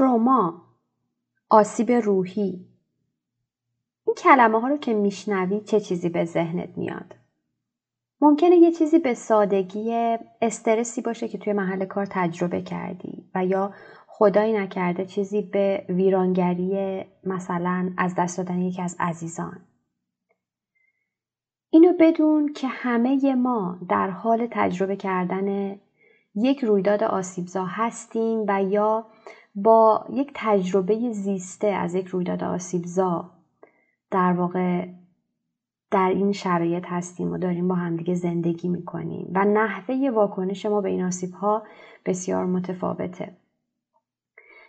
تروما آسیب روحی. این کلمه ها رو که میشنوی چه چیزی به ذهنت میاد؟ ممکنه یه چیزی به سادگی استرسی باشه که توی محل کار تجربه کردی و یا خدایی نکرده چیزی به ویرانگری مثلا از دست دادن یکی از عزیزان. اینو بدون که همه ما در حال تجربه کردن یک رویداد آسیبزا هستیم و یا با یک تجربه زیسته از یک رویداد آسیبزا در واقع در این شرایط هستیم و داریم با همدیگه زندگی می‌کنیم و نحوه واکنش ما به این آسیب ها بسیار متفاوته.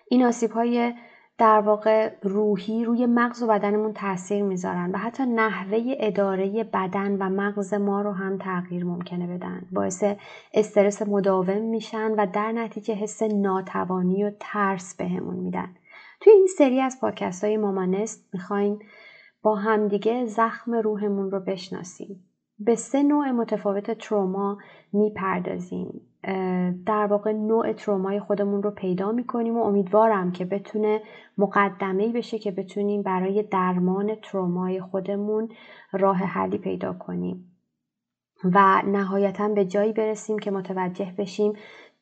این آسیب های در واقع روحی روی مغز و بدنمون تاثیر می‌ذارن و حتی نحوه اداره بدن و مغز ما رو هم تغییر ممکنه بدن. باعث استرس مداوم میشن و در نتیجه حس ناتوانی و ترس بهمون میدن. توی این سری از پادکست های مامانست می‌خوایم با همدیگه زخم روحمون رو بشناسیم. به سه نوع متفاوت تروما می‌پردازیم. در واقع نوع ترومای خودمون رو پیدا می‌کنیم و امیدوارم که بتونه مقدمه بشه که بتونیم برای درمان ترومای خودمون راه حلی پیدا کنیم. و نهایتا به جایی برسیم که متوجه بشیم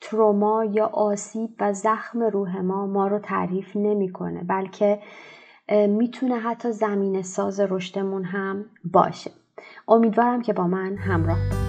تروما یا آسیب و زخم روح ما ما رو تعریف نمی‌کنه بلکه می‌تونه حتی زمین ساز رشدمون هم باشه. امیدوارم که با من همراه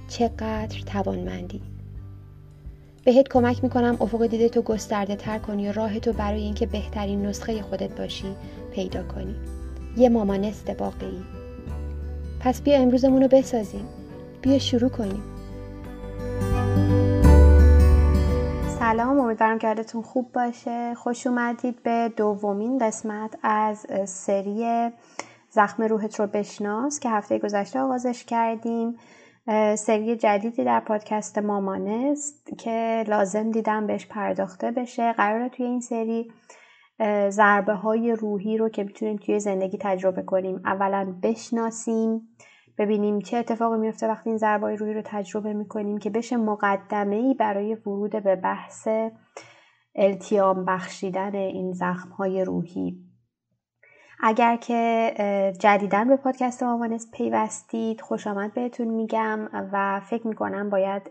چقدر توانمندی. بهت کمک می‌کنم افق دیده تو گسترده تر کنی و راه تو برای اینکه بهترین نسخه خودت باشی پیدا کنی. یه مامانست واقعی پس بیا امروزمون رو بسازیم. بیا شروع کنیم. سلام امیدوارم که حالتون خوب باشه. خوش اومدید به دومین قسمت از سری زخم روحت رو بشناس که هفته گذشته آغازش کردیم. سری جدیدی در پادکست مامانست که لازم دیدم بهش پرداخته بشه. قراره توی این سری ضربه های روحی رو که می‌تونیم توی زندگی تجربه کنیم. اولا بشناسیم ببینیم چه اتفاقی میفته وقتی این ضربه های روحی رو تجربه می‌کنیم که بشه مقدمه ای برای ورود به بحث التیام بخشیدن این زخم های روحی. اگر که جدیدن به پادکست مامانست پیوستید خوش آمد بهتون میگم و فکر می‌کنم باید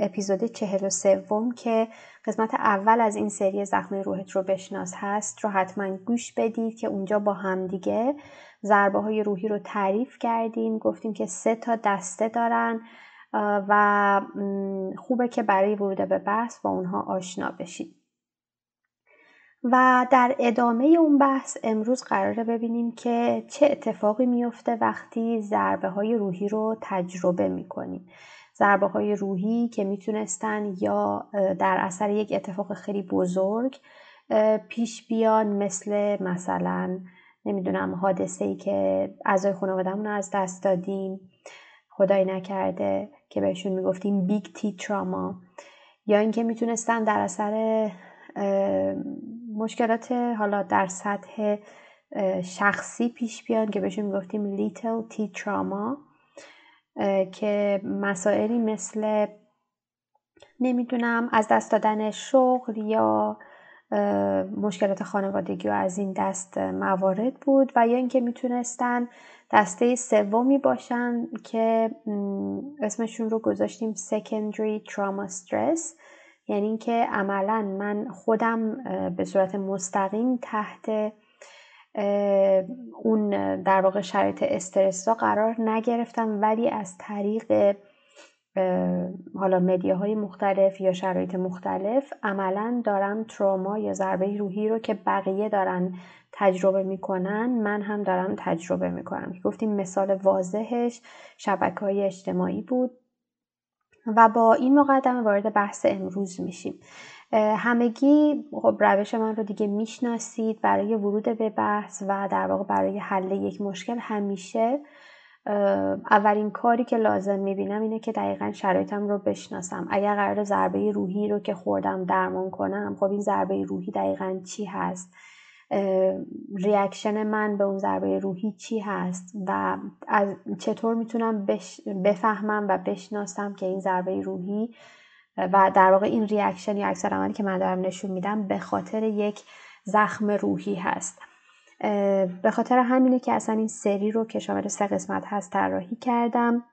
اپیزود چهل و سوم که قسمت اول از این سری زخم روحت رو بشناس هست رو حتما گوش بدید که اونجا با همدیگه ضربه های روحی رو تعریف کردیم. گفتیم که سه تا دسته دارن و خوبه که برای ورود به بحث با اونها آشنا بشید. و در ادامه اون بحث امروز قراره ببینیم که چه اتفاقی میفته وقتی ضربه های روحی رو تجربه می‌کنیم. ضربه های روحی که می‌تونستن یا در اثر یک اتفاق خیلی بزرگ پیش بیان مثل مثلا نمی‌دونم حادثه ای که اعضای خانوادهمون رو از دست دادیم خدایی نکرده که بهشون می‌گفتیم بیگ تی تراما یا اینکه می‌تونستن در اثر مشکلات حالا در سطح شخصی پیش بیان که بهشون می‌گفتیم لیتل تی تراما که مسائلی مثل نمی‌دونم از دست دادن شغل یا مشکلات خانوادگی و از این دست موارد بود و یا اینکه می‌تونستن دسته سومی باشن که اسمشون رو گذاشتیم secondary trauma stress. یعنی اینکه عملا من خودم به صورت مستقیم تحت اون در واقع شرایط استرس قرار نگرفتم. ولی از طریق حالا مدیاهای مختلف یا شرایط مختلف عملا دارم تروما یا ضربه روحی رو که بقیه دارن تجربه می‌کنن من هم دارم تجربه می‌کنم. گفتیم مثال واضحش شبکه های اجتماعی بود. و با این مقدمه وارد بحث امروز میشیم. همگی خب روش من رو دیگه می‌شناسید برای ورود به بحث و در واقع برای حل یک مشکل همیشه اولین کاری که لازم می‌بینم اینه که دقیقا شرایطم رو بشناسم. اگر قرار ضربه روحی رو که خوردم درمان کنم خب این ضربه روحی دقیقا چی هست؟ reaction من به اون ضربه روحی چی هست و از چطور می‌تونم بفهمم و بشناسم که این ضربه روحی و در واقع این reaction یا عکس‌العملی که من دارم نشون میدم به خاطر یک زخم روحی هست. به خاطر همینه که اصلا این سری رو که شامل سه قسمت هست طراحی کردم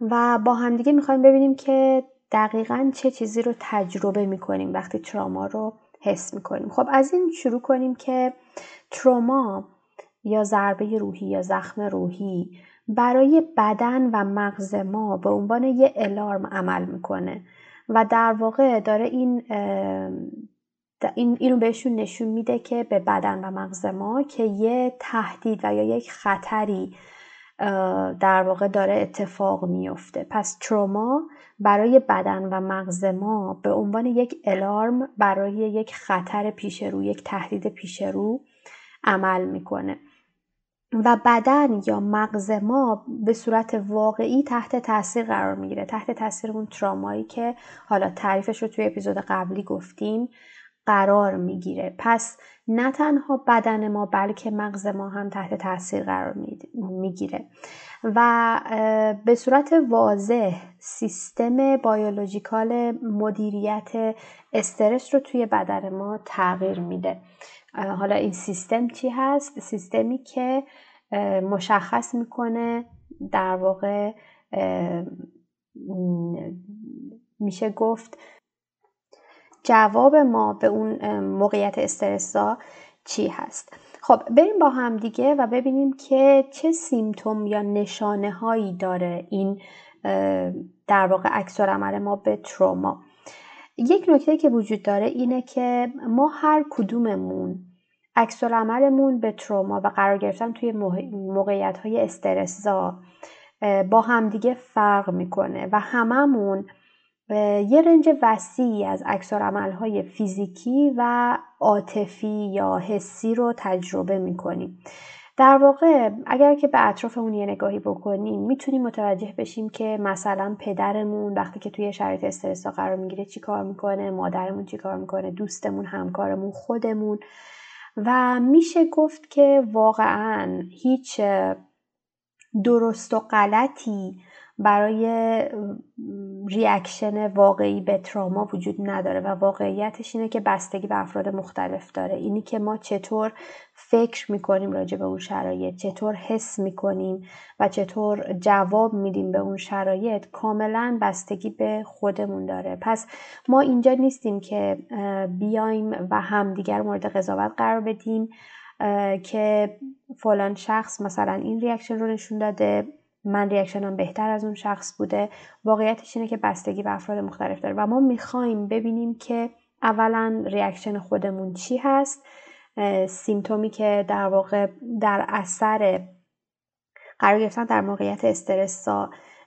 و با همدیگه می‌خوایم ببینیم که دقیقا چه چیزی رو تجربه می‌کنیم وقتی تراما رو حس می‌کنیم. خب از این شروع کنیم که تروما یا ضربه روحی یا زخم روحی برای بدن و مغز ما به عنوان یه الارم عمل می‌کنه و در واقع داره این این اینو بهشون نشون میده که به بدن و مغز ما که یه تهدید و یا یک خطری در واقع داره اتفاق میفته پس تروما برای بدن و مغز ما به عنوان یک الارم برای یک خطر پیش رو یک تهدید پیش رو عمل می‌کنه. و بدن یا مغز ما به صورت واقعی تحت تاثیر قرار می‌گیره. تحت تاثیر اون ترامایی که حالا تعریفش رو توی اپیزود قبلی گفتیم. قرار می‌گیره. پس نه تنها بدن ما بلکه مغز ما هم تحت تاثیر قرار می‌گیره. و به صورت واضح سیستم بایولوژیکال مدیریت استرس رو توی بدن ما تغییر میده. حالا این سیستم چی هست؟ سیستمی که مشخص می‌کنه در واقع میشه گفت جواب ما به اون موقعیت استرسا چی هست؟ خب بریم با هم دیگه و ببینیم که چه سیمتوم یا نشانه هایی داره این در واقع عکس عمل ما به تروما. یک نکته که وجود داره اینه که ما هر کدوممون عکس عملمون به تروما و قرار گرفتن توی موقعیت های استرسا با همدیگه فرق می‌کنه و هممون یه رنج وسیعی از عکسالعمل های فیزیکی و عاطفی یا حسی رو تجربه می‌کنیم. در واقع اگر که به اطرافمون یه نگاهی بکنیم می‌تونیم متوجه بشیم که مثلا پدرمون وقتی که توی شرایط استرس قرار می‌گیره چی کار می‌کنه مادرمون چی کار می‌کنه دوستمون همکارمون خودمون. و میشه گفت که واقعا هیچ درست و غلطی برای ریاکشن واقعی به تراما وجود نداره و واقعیتش اینه که بستگی به افراد مختلف داره. اینی که ما چطور فکر می‌کنیم راجع به اون شرایط چطور حس می‌کنیم و چطور جواب میدیم به اون شرایط کاملا بستگی به خودمون داره. پس ما اینجا نیستیم که بیایم و همدیگر مورد قضاوت قرار بدیم که فلان شخص مثلا این reaction رو نشون داده من reaction م بهتر از اون شخص بوده. واقعیتش اینه که بستگی به افراد مختلف داره. و ما می‌خوایم ببینیم که اولا ریاکشن خودمون چی هست. سیمتومی که در واقع در اثر قرار گرفتن در موقعیت استرس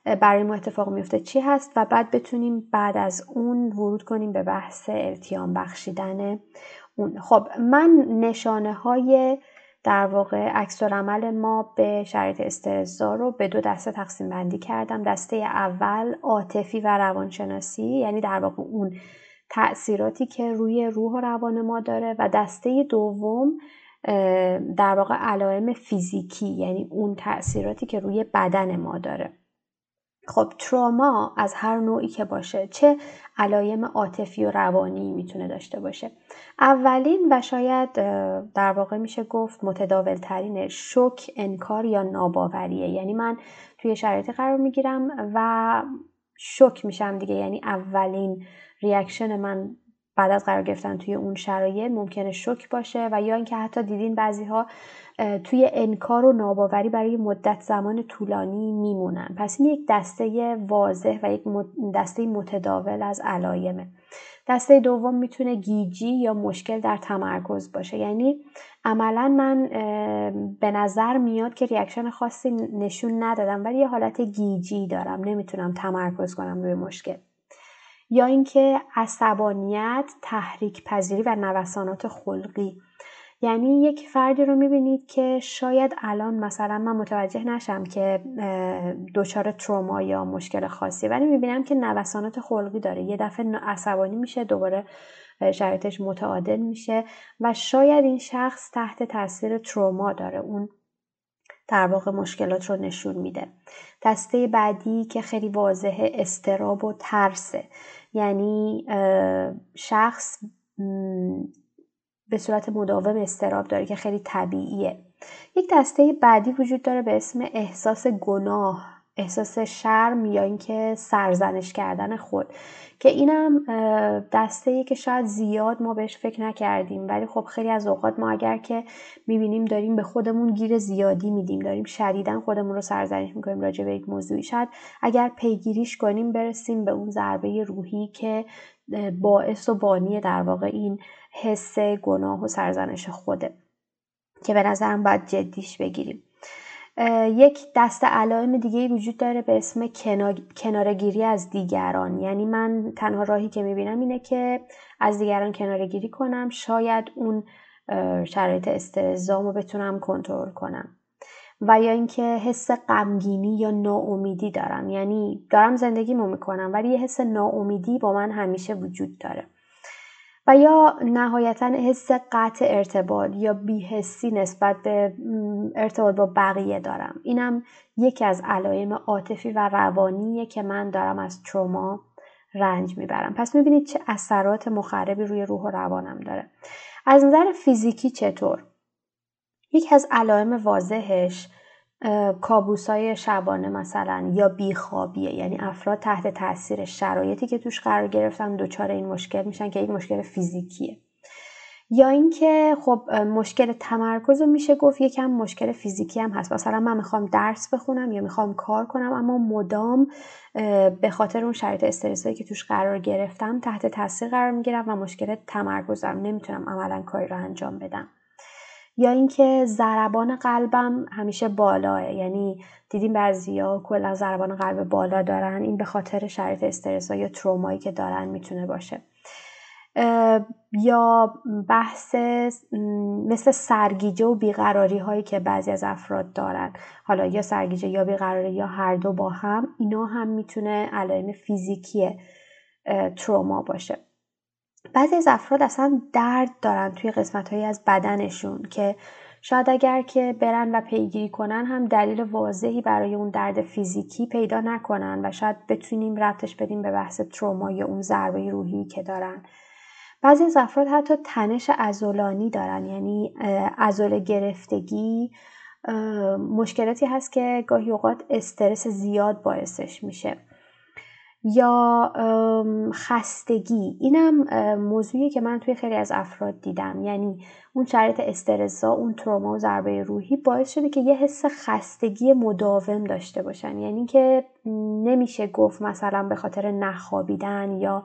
برای ما اتفاق میفته چی هست و بعد بتونیم بعد از اون ورود کنیم به بحث التیام بخشیدن اون. خب من نشانه های در واقع عکس عمل ما به شرایط استرزا رو به دو دسته تقسیم بندی کردم. دسته اول عاطفی و روانشناسی یعنی در واقع اون تأثیراتی که روی روح و روان ما داره. و دسته دوم در واقع علائم فیزیکی یعنی اون تأثیراتی که روی بدن ما داره. خب تروما از هر نوعی که باشه چه علایم عاطفی و روانی می‌تونه داشته باشه. اولین و شاید در واقع میشه گفت متداول ترین شک انکار یا ناباوریه. یعنی من توی شرایطی قرار می‌گیرم و شوک میشم دیگه. یعنی اولین reaction من بعد از قرار گرفتن توی اون شرایط ممکنه شوک باشه و یا اینکه حتی دیدین بعضی ها توی انکار و ناباوری برای مدت زمان طولانی میمونن. پس این یک دسته واضح و یک دسته متداول از علایمه دسته دوم می‌تونه گیجی یا مشکل در تمرکز باشه. یعنی عملا من به نظر میاد که reaction خاصی نشون ندادم ولی یه حالت گیجی دارم. نمی‌تونم تمرکز کنم روی مشکل. یا اینکه عصبانیت تحریک پذیری و نوسانات خلقی. یعنی یک فردی رو می‌بینید که شاید الان مثلا من متوجه نشم که دچار تروما یا مشکل خاصی ولی می‌بینم که نوسانات خلقی داره. یه دفعه عصبانی میشه دوباره شرایطش متعادل میشه و شاید این شخص تحت تاثیر تروما داره. اون در واقع مشکلات رو نشون میده. دسته بعدی که خیلی واضحه استراب و ترسه. یعنی شخص به صورت مداوم استراب داره که خیلی طبیعیه. یک دسته بعدی وجود داره به اسم احساس گناه. احساس شرم یا اینکه سرزنش کردن خود. که اینم دسته که شاید زیاد ما بهش فکر نکردیم. ولی خب خیلی از اوقات ما اگر که می‌بینیم داریم به خودمون گیر زیادی میدیم. داریم شدیدا خودمون رو سرزنش می‌کنیم راجع به یک موضوعی. شاید اگر پیگیریش کنیم برسیم به اون ضربه روحی که باعث و بانی در واقع این حس گناه و سرزنش خوده که به نظرم باید جدیش بگیریم. یک دست علائم دیگه وجود داره به اسم کنارگیری از دیگران. یعنی من تنها راهی که می‌بینم اینه که از دیگران کنارگیری کنم شاید اون شرایط استرزام رو بتونم کنترل کنم. و یا اینکه حس غمگینی یا ناامیدی دارم. یعنی دارم زندگیمو می‌کنم ولی یه حس ناامیدی با من همیشه وجود داره. و یا نهایتا حس قطع ارتباط یا بیحسی نسبت به ارتباط با بقیه دارم. اینم یکی از علائم عاطفی و روانیه که من دارم از تروما رنج می‌برم. پس می‌بینید چه اثرات مخربی روی روح و روانم داره. از نظر فیزیکی چطور؟ یکی از علائم واضحش کابوسای شبانه مثلا یا بیخوابیه. یعنی افراد تحت تاثیر شرایطی که توش قرار گرفتن دچار این مشکل میشن که یک مشکل فیزیکیه. یا اینکه خب مشکل تمرکز رو میشه گفت یکم مشکل فیزیکی هم هست. مثلا من می‌خوام درس بخونم یا می‌خوام کار کنم اما مدام به خاطر اون شرایط استرسایی که توش قرار گرفتم تحت تاثیر قرار می‌گیرم و مشکل تمرکزم. نمی‌تونم عملا کاری رو انجام بدم. یا اینکه ضربان قلبم همیشه بالاه. یعنی دیدیم بعضیا کلا ضربان قلب بالا دارن. این به خاطر شرایط استرس یا ترومایی که دارن می‌تونه باشه. یا بحث مثل سرگیجه و بیقراری هایی که بعضی از افراد دارن. حالا یا سرگیجه یا بیقراری یا هر دو با هم اینا هم می‌تونه علائم فیزیکی تروما باشه. بعضی از افراد اصلا درد دارن توی قسمت هایی از بدنشون که شاید اگر که برن و پیگیری کنن هم دلیل واضحی برای اون درد فیزیکی پیدا نکنن و شاید بتونیم رفتش بدیم به بحث تروما یا اون ضربه روحی که دارن. بعضی از افراد حتی تنش ازولانی دارن یعنی ازول گرفتگی مشکلاتی هست که گاهی اوقات استرس زیاد باعثش میشه. یا خستگی. اینم موضوعی که من توی خیلی از افراد دیدم. یعنی اون شرایط استرسا اون تروما و ضربه روحی باعث شده که یه حس خستگی مداوم داشته باشن. یعنی که نمیشه گفت مثلا به خاطر نخوابیدن یا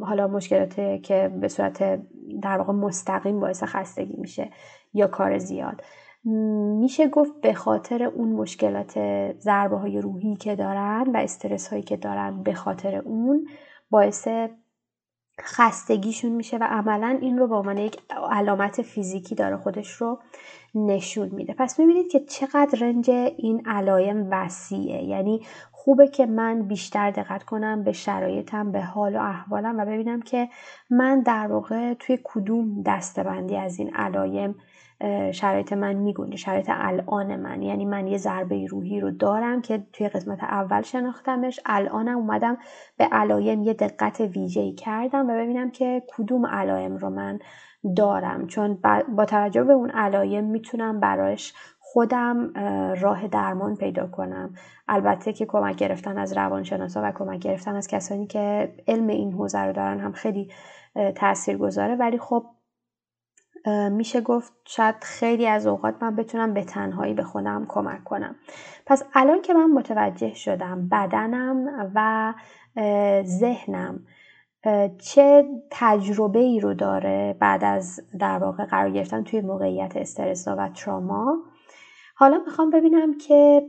حالا مشکلاتی که به صورت در واقع مستقیم باعث خستگی میشه یا کار زیاد. میشه گفت به خاطر اون مشکلات ضربه های روحی که دارن و استرس هایی که دارن به خاطر اون باعث خستگیشون میشه و عملا این رو به عنوان یک علامت فیزیکی داره خودش رو نشون میده. پس می‌بینید که چقدر رنج این علایم وسیعه. یعنی خوبه که من بیشتر دقت کنم به شرایطم به حال و احوالم و ببینم که من در واقع توی کدوم دستبندی از این علایم شرایط من میگونه شرایط الان من. یعنی من یه ضربه روحی رو دارم که توی قسمت اول شناختمش. الانم اومدم به علایم یه دقت ویژه‌ای کردم و ببینم که کدوم علایم رو من دارم. چون با توجه به اون علایم می‌تونم براش خودم راه درمان پیدا کنم. البته که کمک گرفتن از روانشناسا و کمک گرفتن از کسانی که علم این حوزه رو دارن هم خیلی تاثیر گذاره ولی خب میشه گفت شاید خیلی از اوقات من بتونم به تنهایی به خودم کمک کنم. پس الان که من متوجه شدم بدنم و ذهنم چه تجربه ای رو داره بعد از در واقع قرار گرفتن توی موقعیت استرس و تراما حالا می‌خوام ببینم که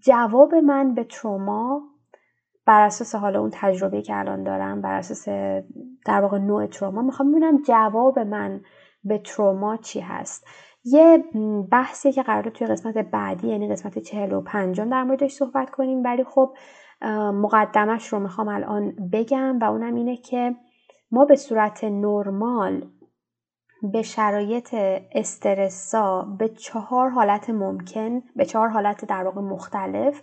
جواب من به تروما بر اساس حالا اون تجربه که الان دارم بر اساس در واقع نوع تروما می‌خوام ببینم جواب من به تروما چی هست. یه بحثی که قراره توی قسمت بعدی یعنی قسمت چهل و پنجم در موردش صحبت کنیم. ولی خب مقدمش رو می‌خوام الان بگم و اونم اینه که ما به صورت نرمال به شرایط استرسا به چهار حالت ممکن به چهار حالت در واقع مختلف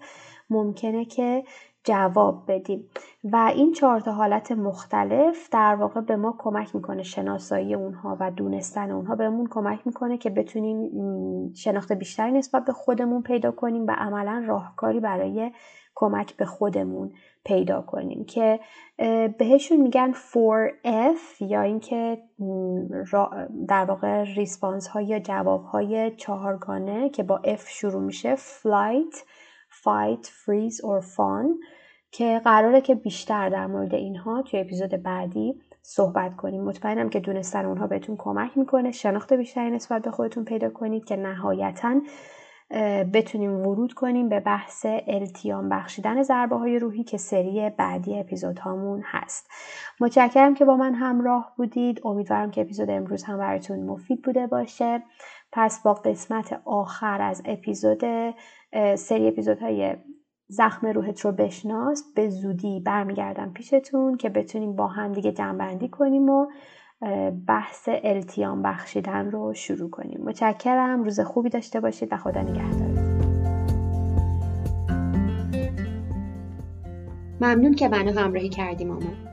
ممکنه که جواب بدیم. و این چهار تا حالت مختلف در واقع به ما کمک می‌کنه شناسایی اونها و دونستن اونها. بهمون کمک می‌کنه که بتونیم شناخت بیشتری نسبت به خودمون پیدا کنیم و عملا راهکاری برای کمک به خودمون پیدا کنیم. که بهشون میگن 4F یا اینکه در واقع ریسپانس های یا جواب های چهارگانه که با F شروع میشه flight, fight, freeze or fawn که قراره که بیشتر در مورد اینها توی اپیزود بعدی صحبت کنیم. مطمئنم که دونستن اونها بهتون کمک می‌کنه. شناخت بیشتری نسبت به خودتون پیدا کنید که نهایتا بتونیم ورود کنیم به بحث التیام بخشیدن ضربه های روحی که سری بعدی اپیزود هامون هست. متشکرم که با من همراه بودید. امیدوارم که اپیزود امروز هم براتون مفید بوده باشه. پس با قسمت آخر از اپیزود سری اپیزودهای زخم روحت رو بشناس. به زودی برمیگردم پیشتون که بتونیم با هم دیگه جنبندی کنیم و بحث التیام بخشیدن رو شروع کنیم. متشکرم. روز خوبی داشته باشید و خدا نگهدارتون. ممنون که منو همراهی کردی ماما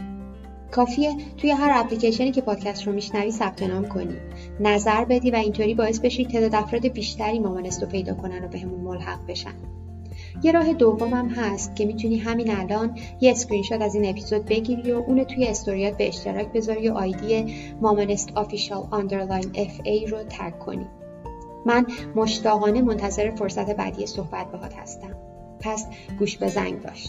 کافیه توی هر اپلیکیشنی که پادکست رو میشنوی ثبت نام کنی. نظر بدی و اینطوری باعث بشی تعداد افراد بیشتری مامانست رو پیدا کنن و بهمون ملحق بشن. یه راه دومم هست که می‌تونی همین الان یه اسکرین شات از این اپیزود بگیری و اونو توی استوریات به اشتراک بذاری و آیدی مامانست official underline FA رو تگ کنی. من مشتاقانه منتظر فرصت بعدی صحبت باهات هستم. پس گوش به زنگ باش.